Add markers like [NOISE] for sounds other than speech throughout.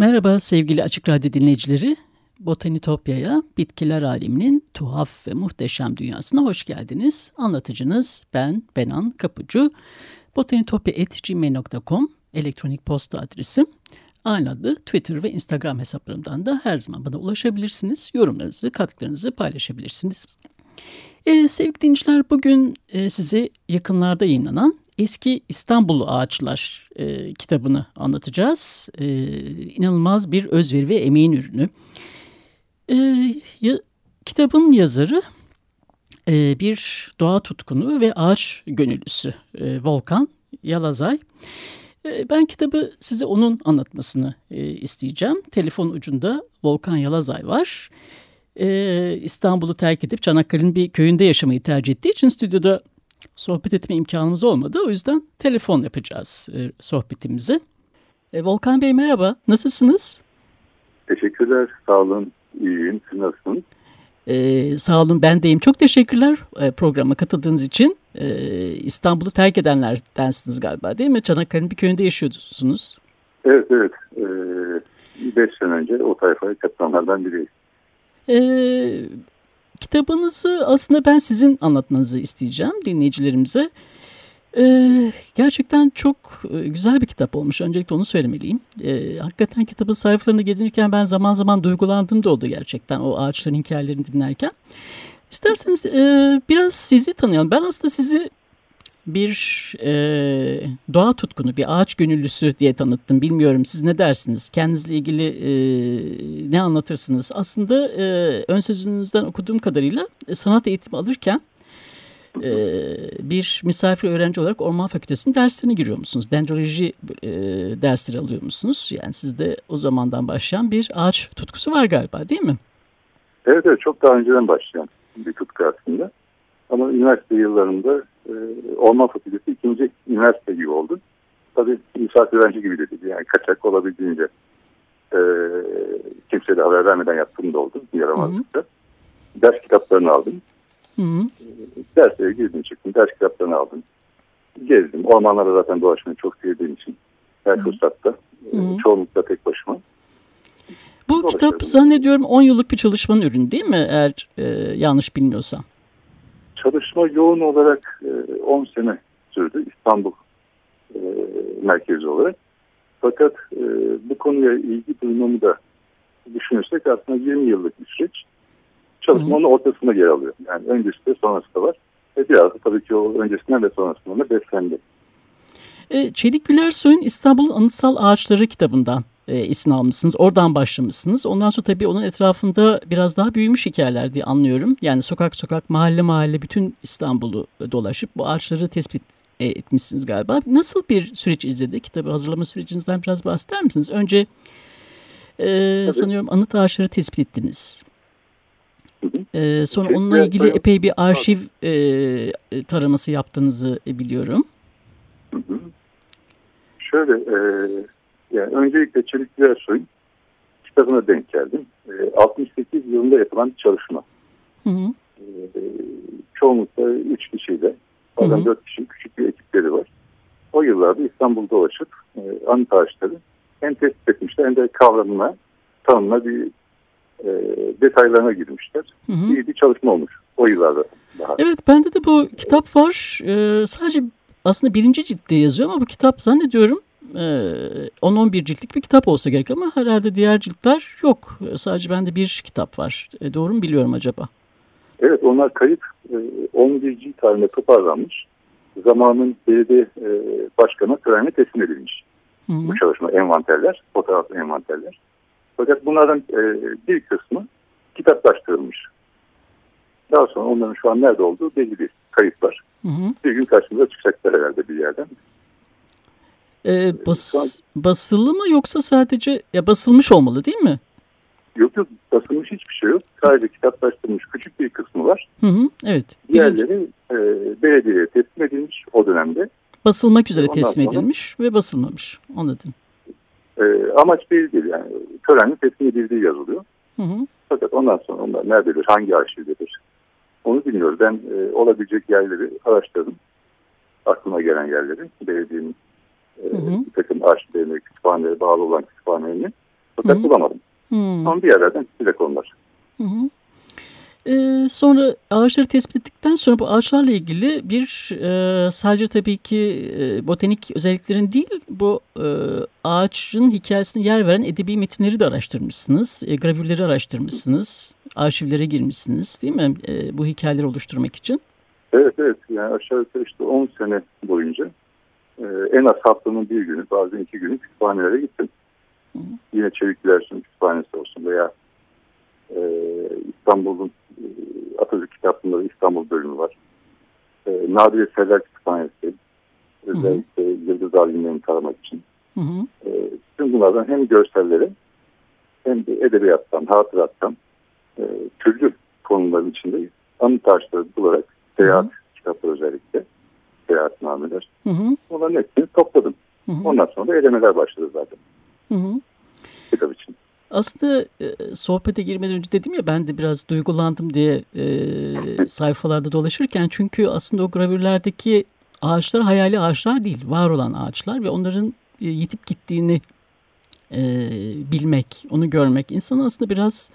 Merhaba sevgili Açık Radyo dinleyicileri. Botanitopya'ya, bitkiler aleminin tuhaf ve muhteşem dünyasına hoş geldiniz. Anlatıcınız ben Benan Kapucu. botanitopya.gmail.com elektronik posta adresim. Aynı adı Twitter ve Instagram hesaplarımdan da her zaman bana ulaşabilirsiniz. Yorumlarınızı, katkılarınızı paylaşabilirsiniz. Ee, sevgili dinleyiciler bugün e, size yakınlarda yayınlanan Eski İstanbul Ağaçlar e, kitabını anlatacağız. E, inanılmaz bir özveri ve emeğin ürünü. E, ya, kitabın yazarı e, bir doğa tutkunu ve ağaç gönüllüsü e, Volkan Yalazay. E, ben kitabı size onun anlatmasını e, isteyeceğim. Telefon ucunda Volkan Yalazay var. E, İstanbul'u terk edip Çanakkale'nin bir köyünde yaşamayı tercih ettiği için stüdyoda sohbet etme imkanımız olmadı. O yüzden telefon yapacağız e, sohbetimizi. E, Volkan Bey merhaba, nasılsınız? Teşekkürler, sağ olun, iyiyim. Siz nasılsınız? Ee, sağ olun ben deyim. Çok teşekkürler e, programa katıldığınız için. E, İstanbul'u terk edenlerdensiniz galiba değil mi? Çanakkale'nin bir köyünde yaşıyorsunuz. Evet evet. Ee, beş sene önce o tayfaya katılanlardan biriyim. Ee, kitabınızı aslında ben sizin anlatmanızı isteyeceğim dinleyicilerimize. Ee, gerçekten çok e, güzel bir kitap olmuş. Öncelikle onu söylemeliyim. Ee, hakikaten kitabın sayfalarını gezinirken ben zaman zaman duygulandığım da oldu gerçekten o ağaçların hikayelerini dinlerken. İsterseniz e, biraz sizi tanıyalım. Ben aslında sizi bir e, doğa tutkunu, bir ağaç gönüllüsü diye tanıttım. Bilmiyorum siz ne dersiniz? Kendinizle ilgili e, ne anlatırsınız? Aslında e, ön sözünüzden okuduğum kadarıyla e, sanat eğitimi alırken e, bir misafir öğrenci olarak Orman Fakültesi'nin derslerine giriyor musunuz? Dendroloji e, dersleri alıyor musunuz? Yani sizde o zamandan başlayan bir ağaç tutkusu var galiba değil mi? Evet, evet çok daha önceden başlayan bir tutku aslında. Ama üniversite yıllarında e, Orman Fakültesi ikinci üniversite gibi oldu. Tabii misafir öğrenci gibi dedi. Yani kaçak olabildiğince e, kimseye de haber vermeden yaptığım da oldu. Yaramazlıkta. Ders kitaplarını aldım. Hı hı. Derslere girdim çıktım. Ders kitaplarını aldım. Gezdim. Ormanlarda zaten dolaşmayı çok sevdiğim için her hı. fırsatta. Hı. Çoğunlukla tek başıma. Bu kitap zannediyorum 10 yıllık bir çalışmanın ürünü değil mi? Eğer e, yanlış bilmiyorsam çalışma yoğun olarak 10 e, sene sürdü İstanbul e, merkezi olarak. Fakat e, bu konuya ilgi duymamı da düşünürsek aslında 20 yıllık bir süreç. Çalışmanın ortasında yer alıyor. Yani öncesi de sonrası da var. Ve biraz da tabii ki o öncesinden ve sonrasından da beslendi. Çelik Gülersoy'un İstanbul Anıtsal Ağaçları kitabından e, isim almışsınız. Oradan başlamışsınız. Ondan sonra tabii onun etrafında biraz daha büyümüş hikayeler diye anlıyorum. Yani sokak sokak, mahalle mahalle bütün İstanbul'u dolaşıp bu ağaçları tespit e, etmişsiniz galiba. Nasıl bir süreç izledi? Kitabı hazırlama sürecinizden biraz bahseder misiniz? Önce e, sanıyorum anıt ağaçları tespit ettiniz. Ee, sonra onunla ilgili epey bir arşiv e, taraması yaptığınızı biliyorum. Şöyle, e, yani öncelikle Çelik Gülersoy'un kitabına denk geldim. E, 68 yılında yapılan bir çalışma. Hı hı. E, çoğunlukla 3 kişiyle, bazen 4 kişi küçük bir ekipleri var. O yıllarda İstanbul'da dolaşıp e, anıt ağaçları hem tespit etmişler hem de kavramına, tanımına bir e, detaylarına girmişler. Hı hı. İyi bir çalışma olmuş o yıllarda. Daha. Evet bende de bu kitap var. Ee, sadece aslında birinci ciltte yazıyor ama bu kitap zannediyorum 10-11 ee, ciltlik bir kitap olsa gerek ama herhalde diğer ciltler yok. Sadece bende bir kitap var. E, doğru mu biliyorum acaba? Evet onlar kayıp 11 e, cilt halinde toparlanmış. Zamanın belediye e, başkanı törene teslim edilmiş. Hı -hı. Bu çalışma envanterler, fotoğraf envanterler. Fakat bunlardan e, bir kısmı kitaplaştırılmış. Daha sonra onların şu an nerede olduğu belli bir kayıt var. Hı hı. Bir gün karşımıza çıkacaklar herhalde bir yerden. Ee, bas, basılı mı yoksa sadece ya basılmış olmalı değil mi? Yok yok basılmış hiçbir şey yok. Sadece kitaplaştırılmış küçük bir kısmı var. Hı hı, evet. Diğerleri e, belediyeye teslim edilmiş o dönemde. Basılmak üzere Ondan teslim sonra, edilmiş ve basılmamış. Anladım. E, amaç belli değil yani. Törenle teslim edildiği yazılıyor. Hı hı. Fakat ondan sonra onlar nerededir, hangi arşivdedir onu bilmiyoruz. Ben e, olabilecek yerleri araştırdım. Aklıma gelen yerleri. Belediyenin e, hı hı. bir takım arşivlerine, kütüphanelere bağlı olan kütüphanelerini. Fakat hı hı. bulamadım. Hı. Ama bir yerlerden çıkacak onlar. Hı hı. Ee, sonra ağaçları tespit ettikten sonra bu ağaçlarla ilgili bir e, sadece tabii ki e, botanik özelliklerin değil bu e, ağaçın hikayesine yer veren edebi metinleri de araştırmışsınız. E, gravürleri araştırmışsınız. Arşivlere girmişsiniz değil mi e, bu hikayeleri oluşturmak için? Evet evet yani aşağı yukarı işte 10 sene boyunca e, en az haftanın bir günü bazen iki günü kütüphanelere gittim. Hı. Yine Çevik Gülersin Kütüphanesi olsun veya e, İstanbul'un e, Atatürk kitaplarında İstanbul bölümü var. E, Nadir Eserler Kütüphanesi özellikle Yıldız alimlerini taramak için. Hı hı. E, tüm bunlardan hem görselleri hem de edebiyattan, hatırattan e, türlü konuların içinde anı taşları bularak seyahat kitapları özellikle seyahatnameler. Hı hı. Onların hepsini topladım. Hı hı. Ondan sonra da elemeler başladı zaten. Hı hı. Kitap için. Aslında e, sohbete girmeden önce dedim ya ben de biraz duygulandım diye e, [LAUGHS] sayfalarda dolaşırken çünkü aslında o gravürlerdeki ağaçlar hayali ağaçlar değil var olan ağaçlar ve onların e, yitip gittiğini e, bilmek onu görmek insanı aslında biraz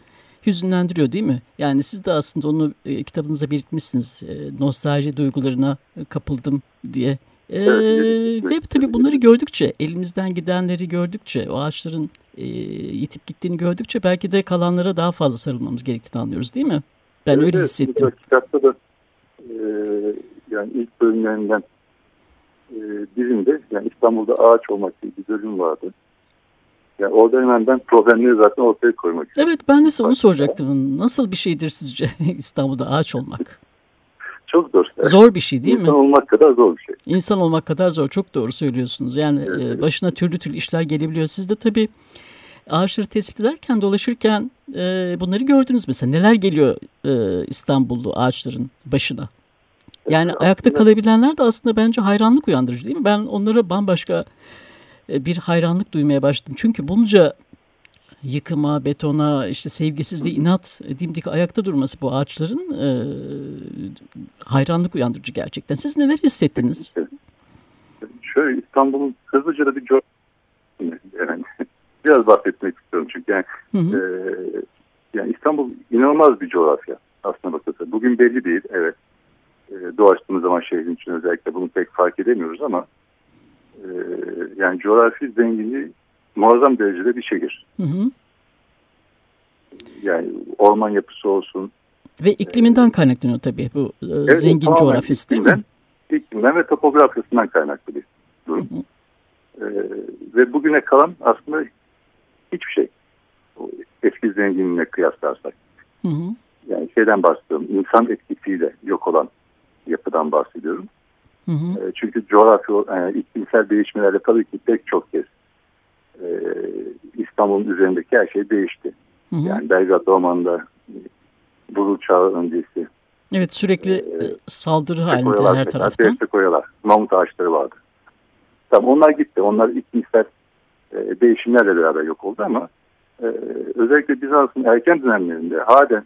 hüzünlendiriyor değil mi? Yani siz de aslında onu e, kitabınıza belirtmişsiniz e, nostalji duygularına kapıldım diye. Ee, ve tabii bunları gördükçe, elimizden gidenleri gördükçe, o ağaçların e, yitip gittiğini gördükçe belki de kalanlara daha fazla sarılmamız gerektiğini anlıyoruz değil mi? Ben evet, öyle hissettim. Evet, kitapta da e, yani ilk bölümlerinden e, birinde yani İstanbul'da ağaç olmak diye bir bölüm vardı. Yani orada hemen ben problemleri zaten ortaya koymak istedim. Evet ben de onu soracaktım. Nasıl bir şeydir sizce [LAUGHS] İstanbul'da ağaç olmak? [LAUGHS] Çok zor. Zor bir şey değil İnsan mi? İnsan olmak kadar zor bir şey. İnsan olmak kadar zor. Çok doğru söylüyorsunuz. Yani evet, evet. başına türlü türlü işler gelebiliyor. Siz de tabii ağaçları tespit ederken dolaşırken e, bunları gördünüz mesela. Neler geliyor e, İstanbullu ağaçların başına? Yani evet, ayakta kalabilenler de aslında bence hayranlık uyandırıcı değil mi? Ben onlara bambaşka e, bir hayranlık duymaya başladım. Çünkü bunca yıkıma, betona, işte sevgisizliği, inat, dimdik ayakta durması bu ağaçların e, hayranlık uyandırıcı gerçekten. Siz neler hissettiniz? Şöyle İstanbul'un hızlıca da bir yani, [LAUGHS] biraz bahsetmek istiyorum çünkü yani, hı hı. E, yani İstanbul inanılmaz bir coğrafya aslında bakılırsa. Bugün belli değil evet. E, dolaştığımız zaman şehrin için özellikle bunu pek fark edemiyoruz ama e, yani coğrafi zenginliği muazzam derecede bir şehir. Hı hı. Yani orman yapısı olsun. Ve ikliminden kaynaklanıyor tabii bu e, evet, zengin coğrafyası değil mi? İklimden ve topografyasından kaynaklı bir durum. Hı hı. Ee, ve bugüne kalan aslında hiçbir şey. O eski zenginliğine kıyaslarsak. Hı hı. Yani şeyden bahsediyorum, insan etkisiyle yok olan yapıdan bahsediyorum. Hı hı. E, çünkü coğrafya, e, iklimsel değişmelerle tabii ki pek çok kez e, İstanbul'un üzerindeki her şey değişti. Hı hı. Yani Belgrad Ormanı'nda buzul çağı öncesi. Evet sürekli e, saldırı halinde her taraftan. Destek koyalar, mamut ağaçları vardı. Tamam onlar gitti. Onlar iklimsel e, değişimlerle beraber yok oldu ama e, özellikle Bizans'ın erken dönemlerinde halen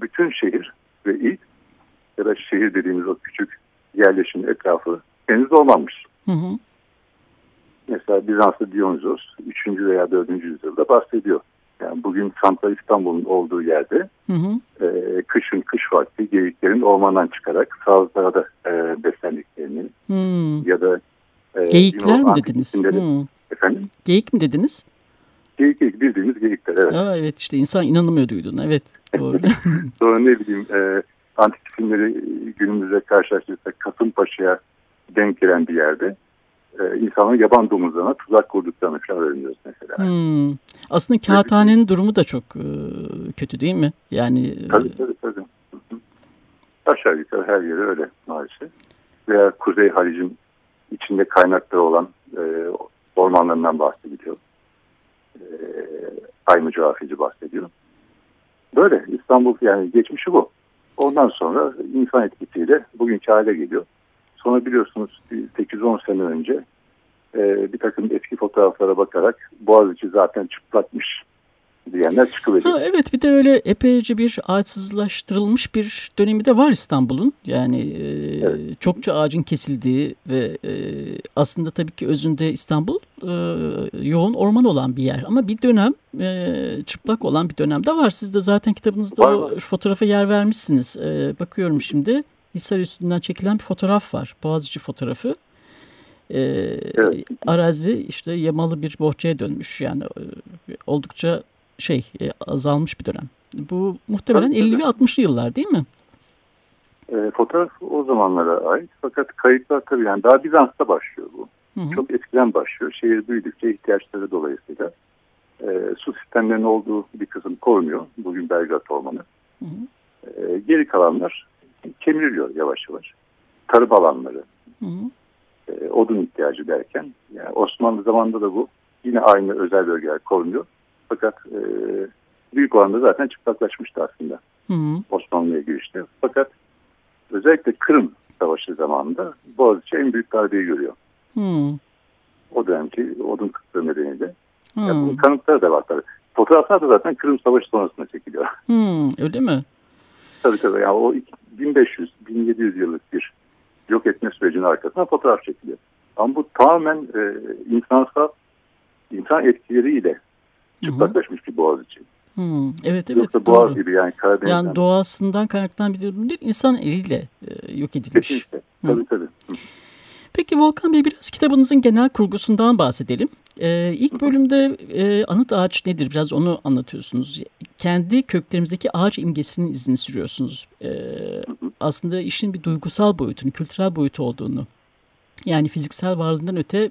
bütün şehir ve il ya da şehir dediğimiz o küçük yerleşim etrafı henüz olmamış. Hı hı. Mesela Bizanslı Dionysos 3. veya 4. yüzyılda bahsediyor. Yani bugün Santa İstanbul'un olduğu yerde hı hı. E, kışın kış vakti geyiklerin ormandan çıkarak sazlarda e, beslendiklerini hmm. ya da e, Geyikler mi dediniz? Efendim? Geyik mi dediniz? Geyik, geyik bildiğimiz geyikler evet. Aa, evet işte insan inanamıyor duydun evet doğru. [LAUGHS] Sonra ne bileyim e, antik filmleri günümüzde karşılaştırırsak Kasımpaşa'ya denk gelen bir yerde e, insanların yaban domuzlarına tuzak kurduklarını falan öğreniyoruz mesela. Hmm. Aslında kağıthanenin durumu da çok e, kötü değil mi? Yani e, Tabii tabii tabii. Aşağı yukarı her yeri öyle maalesef. Veya Kuzey Halic'in içinde kaynakları olan e, ormanlarından bahsediliyor. E, aynı coğrafyacı bahsediyor. Böyle İstanbul yani geçmişi bu. Ondan sonra insan etkisiyle bugünkü hale geliyor. Sonra biliyorsunuz 8-10 sene önce e, bir takım eski fotoğraflara bakarak Boğaziçi zaten çıplakmış diyenler çıkıveriyor. Ha, evet bir de öyle epeyce bir ağaçsızlaştırılmış bir dönemi de var İstanbul'un. Yani e, evet. çokça ağacın kesildiği ve e, aslında tabii ki özünde İstanbul e, yoğun orman olan bir yer. Ama bir dönem e, çıplak olan bir dönem de var. Siz de zaten kitabınızda var, o var. fotoğrafa yer vermişsiniz. E, bakıyorum şimdi Hisar üstünden çekilen bir fotoğraf var. Boğaziçi fotoğrafı. E, evet. Arazi işte yamalı bir bohçaya dönmüş. Yani e, oldukça şey e, azalmış bir dönem. Bu muhtemelen tabii, 50 tabii. ve 60'lı yıllar değil mi? E, fotoğraf o zamanlara ait fakat kayıtlar tabii yani daha Bizans'ta başlıyor bu. Hı hı. Çok eskiden başlıyor. Şehir büyüdükçe ihtiyaçları dolayısıyla e, su sistemlerinin olduğu bir kısım korunuyor. Bugün Belgrad Ormanı. Hı hı. E, geri kalanlar kemiriliyor yavaş yavaş. Tarım alanları, hı hı. E, odun ihtiyacı derken yani Osmanlı zamanında da bu yine aynı özel bölgeler korunuyor. Fakat e, büyük oranda zaten çıplaklaşmıştı aslında Osmanlı'ya girişte. Fakat özellikle Kırım Savaşı zamanında Boğaziçi en büyük darbeyi görüyor. Hı. O dönemki odun kıtlığı nedeniyle. Hı. Yani bunun kanıtları da var tabii. Fotoğraflar da zaten Kırım Savaşı sonrasında çekiliyor. Hı, öyle mi? Tabii tabii. Yani o 1500-1700 yıllık bir yok etme sürecinin arkasına fotoğraf çekiliyor. Ama bu tamamen e, insansal insan etkileriyle çıplaklaşmış bir boğaz için. Hmm, evet evet Yoksa doğru. boğaz gibi yani Karadeniz'den. Yani doğasından kaynaklanan bir durum değil. İnsan eliyle e, yok edilmiş. Kesinlikle. Tabii Hı. tabii. Peki Volkan Bey biraz kitabınızın genel kurgusundan bahsedelim. Ee, ilk bölümde e, anıt ağaç nedir? Biraz onu anlatıyorsunuz. Kendi köklerimizdeki ağaç imgesinin izini sürüyorsunuz. Ee, aslında işin bir duygusal boyutunu, kültürel boyutu olduğunu. Yani fiziksel varlığından öte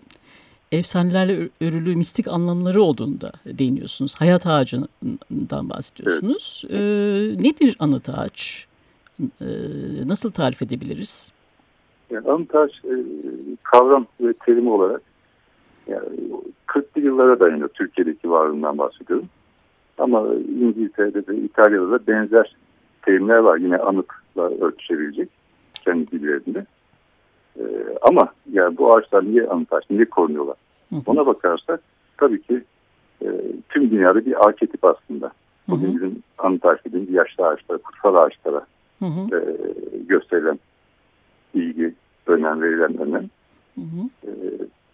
efsanelerle örülü mistik anlamları olduğunda değiniyorsunuz. Hayat ağacından bahsediyorsunuz. Evet. Ee, nedir anıt ağaç? Ee, nasıl tarif edebiliriz? Yani anıt ağaç e, kavram ve terim olarak yani 40'lı yıllara dayanıyor. Türkiye'deki varlığından bahsediyorum. Ama İngiltere'de de İtalya'da da benzer terimler var. Yine anıtla ölçüşebilecek kendi dillerinde. Ee, ama yani bu ağaçlar niye anıt ağaç, niye korunuyorlar? Hı hı. Ona bakarsak tabii ki e, tüm dünyada bir arketip aslında. Bugün hı hı. bizim anıt yaşlı ağaçlara, kutsal ağaçlara hı hı. E, gösterilen ilgi, önem verilen önem. Hı hı. E,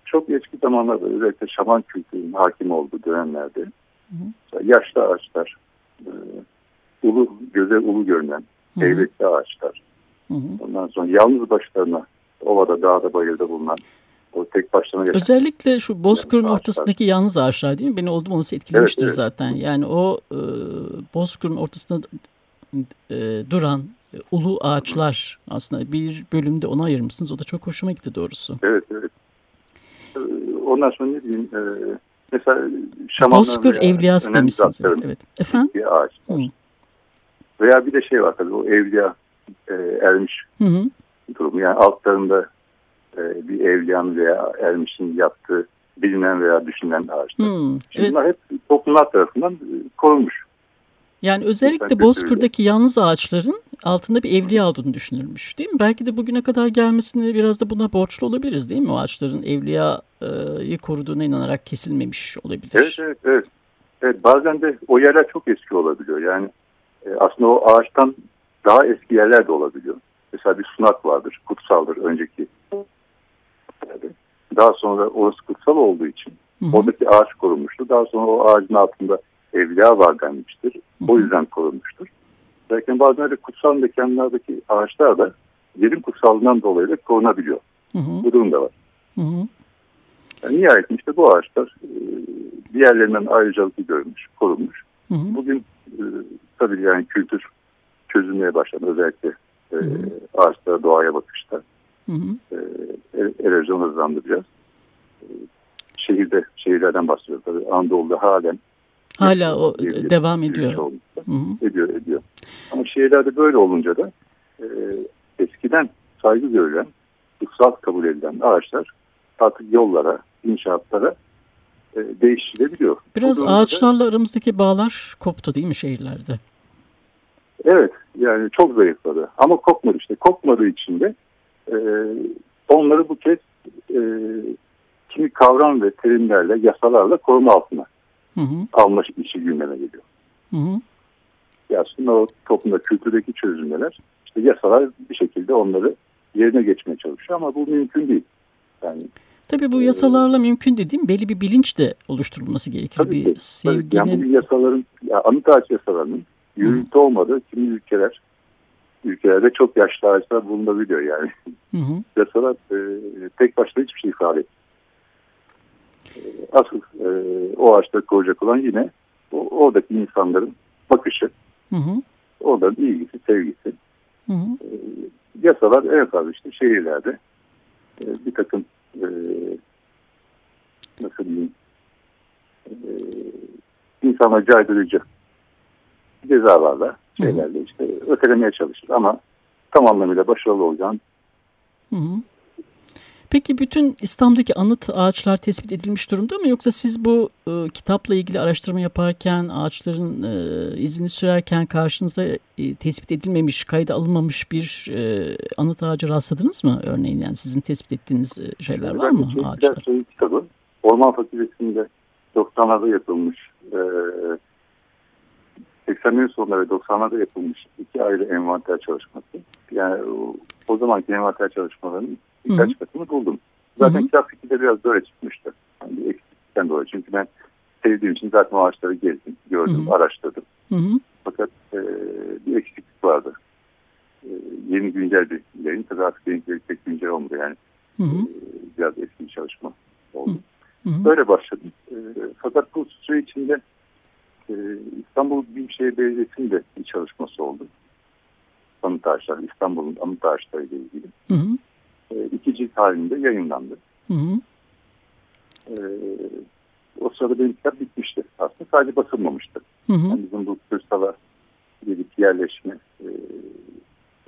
çok eski zamanlarda özellikle şaman kültürünün hakim olduğu dönemlerde hı hı. yaşlı ağaçlar, e, ulu göze ulu görünen heybetli ağaçlar, hı hı. ondan sonra yalnız başlarına ovada, dağda, bayırda bulunan o tek başına yaşayan. Özellikle şu Bozkır'ın yani ortasındaki yalnız ağaçlar değil mi? Beni oldum olası etkilemiştir evet, evet. zaten. Yani o e, Bozkır'ın ortasında e, duran e, ulu ağaçlar aslında bir bölümde ona ayırmışsınız. O da çok hoşuma gitti doğrusu. Evet evet. E, ondan sonra ne diyeyim e, mesela şamanlar Bozkır evliyası demişsiniz. Evet. evet. Efendim? Bir ağaç Veya bir de şey var tabii o evliya e, ermiş hı hı. durumu. Yani altlarında e, bir evliyan veya ermişin yaptığı bilinen veya düşünülen ağaçlar. Hmm, evet. Bunlar hep toplumlar tarafından e, korunmuş. Yani özellikle Bozkır'daki yalnız ağaçların altında bir evliya olduğunu düşünülmüş değil mi? Belki de bugüne kadar gelmesini biraz da buna borçlu olabiliriz değil mi? O ağaçların evliyayı koruduğuna inanarak kesilmemiş olabilir. Evet, evet, evet. evet bazen de o yerler çok eski olabiliyor. Yani e, aslında o ağaçtan daha eski yerler de olabiliyor. Mesela bir sunak vardır, kutsaldır önceki daha sonra orası kutsal olduğu için hı hı. oradaki ağaç korunmuştur. Daha sonra o ağacın altında evliya var denmiştir. Hı hı. O yüzden korunmuştur. Lakin bazen öyle kutsal mekanlardaki ağaçlar da yerin kutsallığından dolayı da korunabiliyor. Hı hı. Bu durum da var. Hı hı. Yani nihayet işte bu ağaçlar e, diğerlerinden ayrıcalıklı görmüş, korunmuş. Hı hı. Bugün e, tabii yani kültür çözülmeye başladı. Özellikle e, ağaçlara, doğaya bakışta. Hı hı. E, erozyon hızlandıracağız. şehirde şehirlerden bahsediyor. Tabii Anadolu'da halen hala o devam ediyor. Hı hı. Ediyor, ediyor. Ama şehirlerde böyle olunca da e, eskiden saygı görülen, kutsal kabul edilen ağaçlar artık yollara, inşaatlara e, değiştirilebiliyor. Biraz ağaçlarla aramızdaki bağlar koptu değil mi şehirlerde? Evet yani çok zayıfladı ama kopmadı işte. Kopmadığı için de e, onları bu kez e, kimi kavram ve terimlerle, yasalarla koruma altına hı hı. alma işi gündeme geliyor. Hı hı. Aslında o toplumda kültürdeki çözümler işte yasalar bir şekilde onları yerine geçmeye çalışıyor ama bu mümkün değil. Yani Tabii bu yasalarla ee, mümkün dediğim belli bir bilinç de oluşturulması gerekir. Tabii bir ki. Sevginin... Yani bu yasaların, ya anıt ağaç yasalarının yürürlükte olmadığı kimi ülkeler, ülkelerde çok yaşlı ağaçlar bulunabiliyor yani. Hı hı. [LAUGHS] Yasalar e, tek başına hiçbir şey ifade etmiyor. E, asıl e, o ağaçları koruyacak olan yine o, oradaki insanların bakışı, hı hı. onların ilgisi, sevgisi. Hı hı. E, yasalar en fazla işte şehirlerde e, bir takım e, nasıl diyeyim e, insana caydırıcı cezalarla şeylerle işte ötelemeye çalışır ama tam anlamıyla başarılı olacağını hı hı. Peki bütün İslam'daki anıt ağaçlar tespit edilmiş durumda mı? Yoksa siz bu e, kitapla ilgili araştırma yaparken, ağaçların e, izini sürerken karşınıza e, tespit edilmemiş, kayda alınmamış bir e, anıt ağacı rastladınız mı? Örneğin yani sizin tespit ettiğiniz e, şeyler var mı? Şey, ağaçlar? Şey kitabı, Orman Fakültesi'nde 90'larda yapılmış, e, 80'lerin sonları ve 90'larda yapılmış iki ayrı envanter çalışması. Yani o, zamanki envanter çalışmalarının birkaç Hı -hı. katını buldum. Zaten kitap fikri biraz böyle çıkmıştı. Yani bir eksiklikten dolayı. Çünkü ben sevdiğim için zaten o ağaçları gezdim, gördüm, Hı -hı. araştırdım. Hı -hı. Fakat e, bir eksiklik vardı. E, yeni güncel bir yayın. Tabii artık benimkileri pek güncel olmadı yani. Hı -hı. E, biraz eski bir çalışma oldu. Hı -hı. Böyle başladım. E, fakat bu süre içinde İstanbul Büyükşehir Belediyesi'nin de bir çalışması oldu. Anıt ağaçlar, İstanbul'un anıt ağaçları ile ilgili. Hı hı e, iki cilt halinde yayınlandı. Hı hı. E, o sırada benim kitap bitmişti aslında. Sadece basılmamıştı. Hı hı. Yani bizim bu Kırsal'a gelip yerleşme e,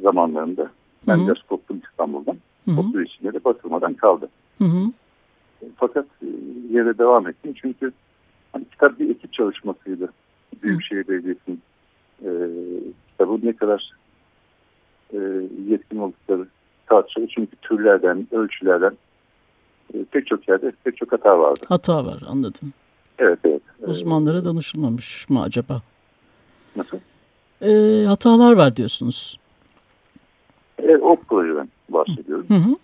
zamanlarında ben hı hı. biraz koptum İstanbul'dan. Hı hı. O süre içinde de basılmadan kaldı. Hı hı. Fakat e, yere devam ettim çünkü hani, kitap bir ekip çalışmasıydı. Büyükşehir Belediyesi'nin e, kitabı ne kadar e, yetkin oldukları tartışılır. Çünkü türlerden, ölçülerden e, pek çok yerde pek çok hata vardı. Hata var anladım. Evet evet. E, Uzmanlara danışılmamış mı acaba? Nasıl? E, hatalar var diyorsunuz. Evet, o projeden bahsediyorum. Hı hı.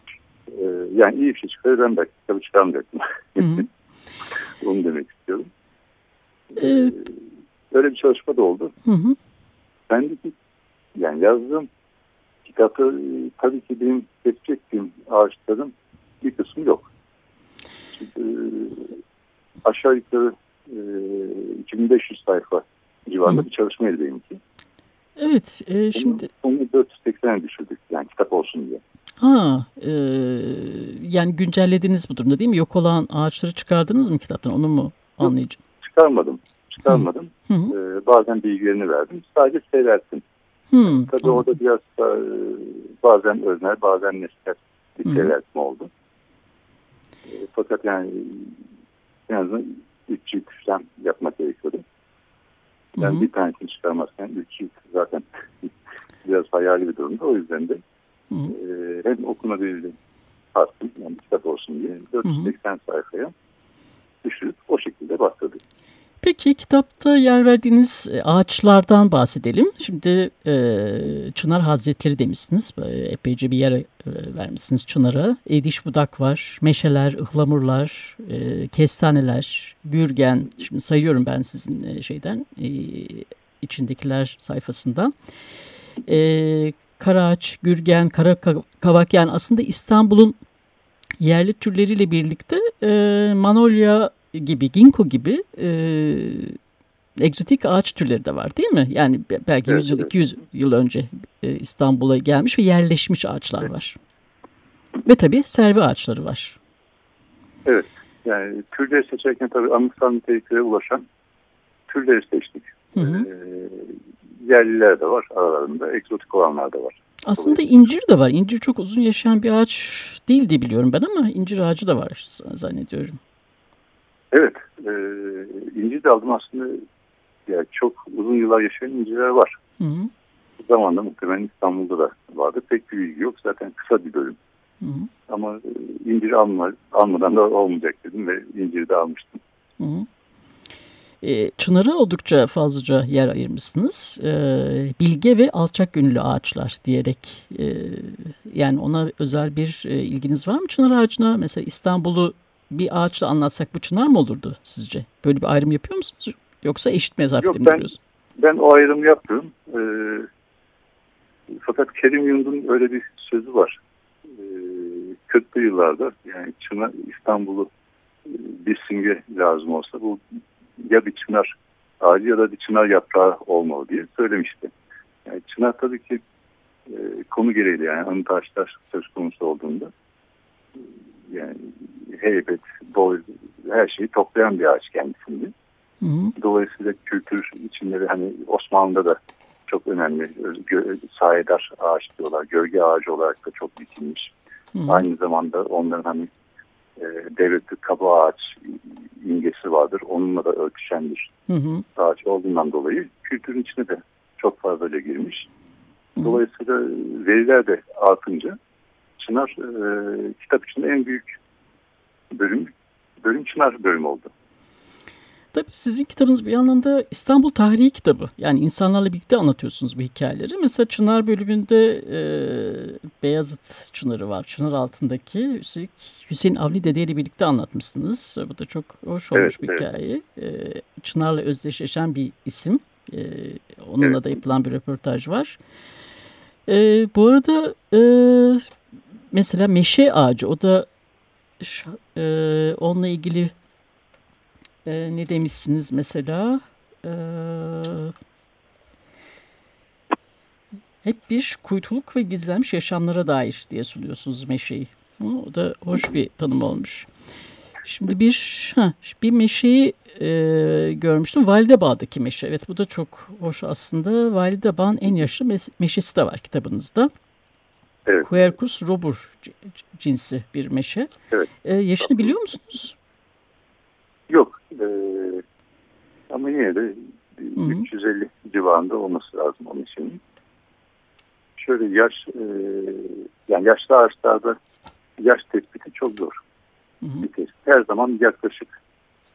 E, yani iyi bir şey çıkar ben belki kitabı çıkarmayacaktım. [LAUGHS] Onu demek istiyorum. Ee, Öyle bir çalışma da oldu. Hı hı. Ben de yani yazdığım kitapta tabii ki benim tespit ettiğim ağaçların bir kısmı yok. Çünkü e, aşağı yukarı e, 2500 sayfa civarında Hı. bir çalışmaydı benimki. Evet, e, şimdi... Onu, onu 480'e düşürdük yani kitap olsun diye. Ha, e, yani güncellediniz bu durumda değil mi? Yok olan ağaçları çıkardınız mı kitaptan? Onu mu anlayacağım? Yok, çıkarmadım. Çıkarmadım. Hı hı. E, bazen bilgilerini verdim. Sadece seyrettim. Tabii anladım. orada biraz e, bazen öznel bazen nesnel bir seyreltme oldu. E, fakat yani en azından üç cilt işlem yapmak gerekiyordu. Yani hmm. bir tanesini çıkarmazken üç cilt zaten [LAUGHS] biraz hayali bir durumda. O yüzden de hmm. e, hem okunabilir harfim yani kitap olsun diye 480 hmm. sayfaya düşürüp o şekilde başladık. Peki kitapta yer verdiğiniz e, ağaçlardan bahsedelim. Şimdi e, Çınar Hazretleri demişsiniz. E, epeyce bir yer e, vermişsiniz Çınar'a. Ediş budak var, meşeler, ıhlamurlar, e, kestaneler, gürgen. Şimdi sayıyorum ben sizin e, şeyden e, içindekiler sayfasında. E, karaağaç, gürgen, kara kavak yani aslında İstanbul'un yerli türleriyle birlikte e, manolya gibi, ginkgo gibi e, egzotik ağaç türleri de var değil mi? Yani belki evet, 100 yıl, evet. 200 yıl önce e, İstanbul'a gelmiş ve yerleşmiş ağaçlar var. Ve tabii servi ağaçları var. Evet. Yani türleri seçerken tabii anıtsal niteliklere ulaşan türleri seçtik. Hı hı. Ee, yerliler de var aralarında, egzotik olanlar da var. Aslında incir de var. İncir çok uzun yaşayan bir ağaç değil diye biliyorum ben ama incir ağacı da var zannediyorum. Evet, e, incir de aldım aslında yani çok uzun yıllar yaşayan incirler var. Hı hı. Bu zamanda muhtemelen İstanbul'da da vardı. Pek bir bilgi yok. Zaten kısa bir bölüm. Hı hı. Ama e, incir alma, almadan da olmayacak dedim ve inciri de almıştım. Hı hı. E, Çınar'a oldukça fazlaca yer ayırmışsınız. E, bilge ve alçak gönüllü ağaçlar diyerek e, yani ona özel bir e, ilginiz var mı Çınar ağacına? Mesela İstanbul'u bir ağaçla anlatsak bu çınar mı olurdu sizce? Böyle bir ayrım yapıyor musunuz? Yoksa eşit mesafede mi ben-? Ben o ayrımı yapmıyorum. Ee, fakat Kerim Yund'un öyle bir sözü var. Ee, kötü yıllarda yani Çınar, İstanbul'u e, bir simge lazım olsa bu ya bir çınar ağacı ya da bir çınar yaprağı olmalı diye söylemişti. Yani çınar tabii ki e, konu gereği yani anı taşlar söz konusu olduğunda yani heybet, boy her şeyi toplayan bir ağaç kendisinde. Hı hı. Dolayısıyla kültür içinde de hani Osmanlı'da da çok önemli sayedar ağaç diyorlar. Gölge ağacı olarak da çok dikilmiş. Hı hı. Aynı zamanda onların hani e, devletli kaba ağaç imgesi vardır. Onunla da örtüşen bir Hı hı. ağaç olduğundan dolayı kültürün içine de çok fazlaca girmiş. Dolayısıyla veriler de artınca Çınar e, kitap içinde en büyük bölüm bölüm Çınar bölümü oldu. Tabii sizin kitabınız bir anlamda İstanbul tarihi kitabı. Yani insanlarla birlikte anlatıyorsunuz bu hikayeleri. Mesela Çınar bölümünde e, Beyazıt Çınarı var. Çınar altındaki Hüseyin, Hüseyin Avni Dede ile birlikte anlatmışsınız. Bu da çok hoş olmuş Evet, bir evet. hikaye. E, Çınar'la özdeşleşen bir isim. E, onunla Evet. da yapılan bir röportaj var. E, bu arada e, mesela meşe ağacı o da e, onunla ilgili e, ne demişsiniz mesela? E, hep bir kuytuluk ve gizlenmiş yaşamlara dair diye sunuyorsunuz meşeyi. O da hoş bir tanım olmuş. Şimdi bir ha, bir meşeyi e, görmüştüm. Validebağ'daki meşe. Evet bu da çok hoş aslında. Validebağ'ın en yaşlı meşesi de var kitabınızda. Evet. Quercus robur cinsi bir meşe. Evet. E, yaşını biliyor musunuz? Yok. E, ama yine de Hı hı. 350 civarında olması lazım onun için. Şöyle yaş e, yani yaşlı ağaçlarda yaş tespiti çok zor. Hı hı. Bir tespit. Her zaman yaklaşık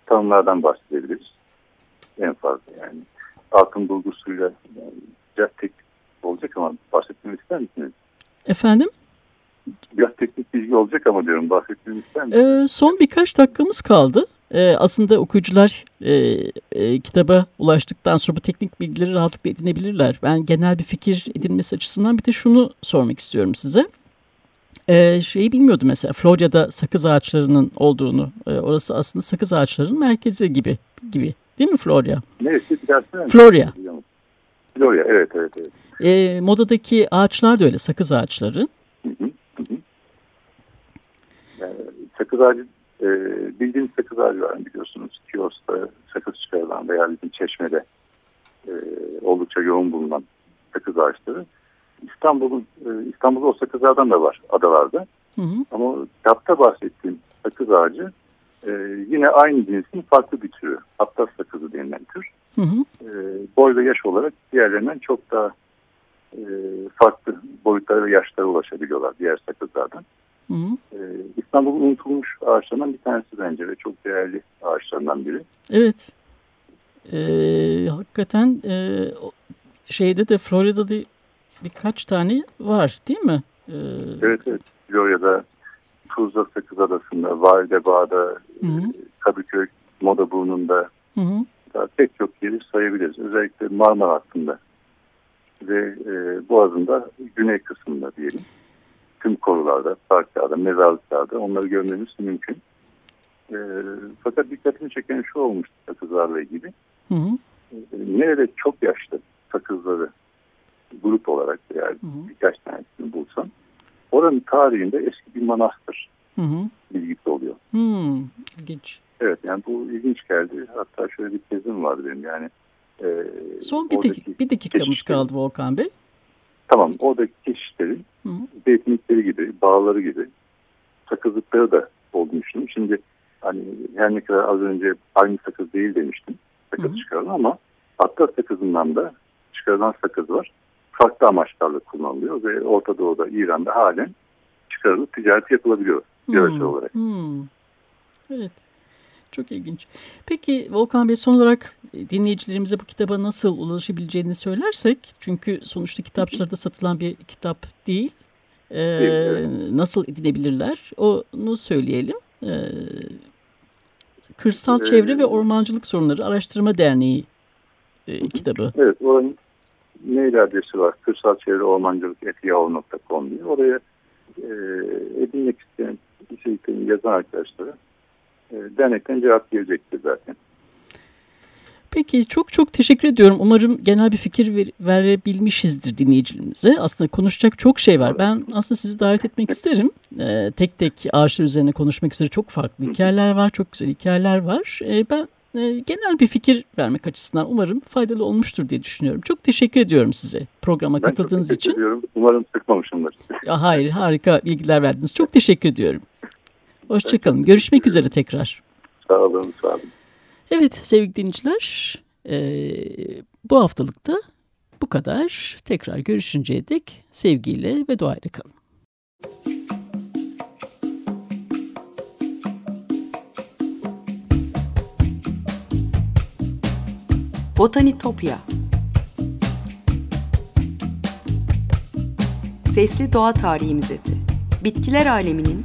tanımlardan bahsedebiliriz. En fazla yani. Altın bulgusuyla yani, olacak ama bahsetmemi ister misiniz? Efendim? Biraz teknik bilgi olacak ama diyorum bahsetmemi ister misiniz? Ee, son birkaç dakikamız kaldı. Ee, aslında okuyucular e, e, kitaba ulaştıktan sonra bu teknik bilgileri rahatlıkla edinebilirler. Ben genel bir fikir edinmesi açısından bir de şunu sormak istiyorum size. Ee, şeyi bilmiyordum mesela Florya'da sakız ağaçlarının olduğunu. Ee, orası aslında sakız ağaçlarının merkezi gibi gibi. Değil mi Florya? Neresi bir daha söyler misiniz? Florya. Evet evet evet. Ee, modadaki ağaçlar da öyle sakız ağaçları. Hı hı, hı hı. Yani sakız ağacı e, bildiğiniz sakız ağacı var biliyorsunuz. Kiosk'ta sakız çıkarılan veya bizim çeşmede e, oldukça yoğun bulunan sakız ağaçları. İstanbul'un e, İstanbul'da o sakız ağaçlardan da var adalarda. Hı hı. Ama kitapta bahsettiğim sakız ağacı e, yine aynı cinsin farklı bir türü. Atlas sakızı denilen tür. Hı hı. E, boy ve yaş olarak diğerlerinden çok daha e, farklı boyutlara ve yaşlara ulaşabiliyorlar diğer sakızlardan. Hı hı. Ee, İstanbul'un unutulmuş ağaçlarından bir tanesi bence ve çok değerli ağaçlarından biri. Evet. Ee, hakikaten e, şeyde de Florida'da birkaç tane var değil mi? Ee, Evet evet. Florya'da, Tuzla Sakız Adası'nda, Validebağ'da, e, Kadıköy, Modaburnu'nda Hı hı. Daha pek çok yeri sayabiliriz. Özellikle Marmara hattında ve e, Boğaz'ın güney kısmında diyelim. Tüm korularda, parklarda, mezarlıklarda onları görmemiz mümkün. E, fakat dikkatimi çeken şu olmuştu sakızlarla ilgili. Hı hı. nerede çok yaşlı sakızları grup olarak yani Hı hı. birkaç tanesini bulsam oranın tarihinde eski bir manastır Hı hı. bilgisi oluyor. Hmm, ilginç. Evet yani bu ilginç geldi. Hatta şöyle bir tezim var benim yani. E, Son bir, dak bir dakikamız kaldı Volkan Bey. Tamam oradaki keşişlerin zeytinlikleri gibi, bağları gibi sakızlıkları da olduğunu düşündüm. Şimdi hani her ne kadar az önce aynı sakız değil demiştim. Sakız çıkarılan ama hatta sakızından da çıkarılan sakız var. Farklı amaçlarla kullanılıyor ve Orta Doğu'da, İran'da halen çıkarılıp ticaret yapılabiliyor. Hmm. olarak. Hmm. Evet. Çok ilginç. Peki Volkan Bey son olarak dinleyicilerimize bu kitaba nasıl ulaşabileceğini söylersek çünkü sonuçta kitapçılarda satılan bir kitap değil. Ee, nasıl edinebilirler onu söyleyelim. Ee, Kırsal ee, Çevre ve Ormancılık Sorunları Araştırma Derneği e, kitabı. Evet, oranın mail adresi var. Kırsal Çevre Ormancılık etiyahoo.com diye. Oraya e, edinmek isteyen içeriklerini yazan arkadaşlara e, dernekten cevap gelecektir zaten. Peki çok çok teşekkür ediyorum. Umarım genel bir fikir ver, verebilmişizdir dinleyicilerimize. Aslında konuşacak çok şey var. Ben aslında sizi davet etmek isterim. Ee, tek tek ağaçlar üzerine konuşmak üzere çok farklı hikayeler var. Çok güzel hikayeler var. Ee, ben e, genel bir fikir vermek açısından umarım faydalı olmuştur diye düşünüyorum. Çok teşekkür ediyorum size programa ben katıldığınız için. Ediyorum. Umarım sıkmamışımdır. Ya, hayır harika bilgiler verdiniz. Çok teşekkür ediyorum. Hoşçakalın. Görüşmek üzere tekrar. Sağ olun, sağ olun. Evet sevgili dinleyiciler, e, bu haftalıkta bu kadar. Tekrar görüşünceye dek sevgiyle ve duayla kalın. Botanitopya Sesli Doğa Tarihi Müzesi Bitkiler aleminin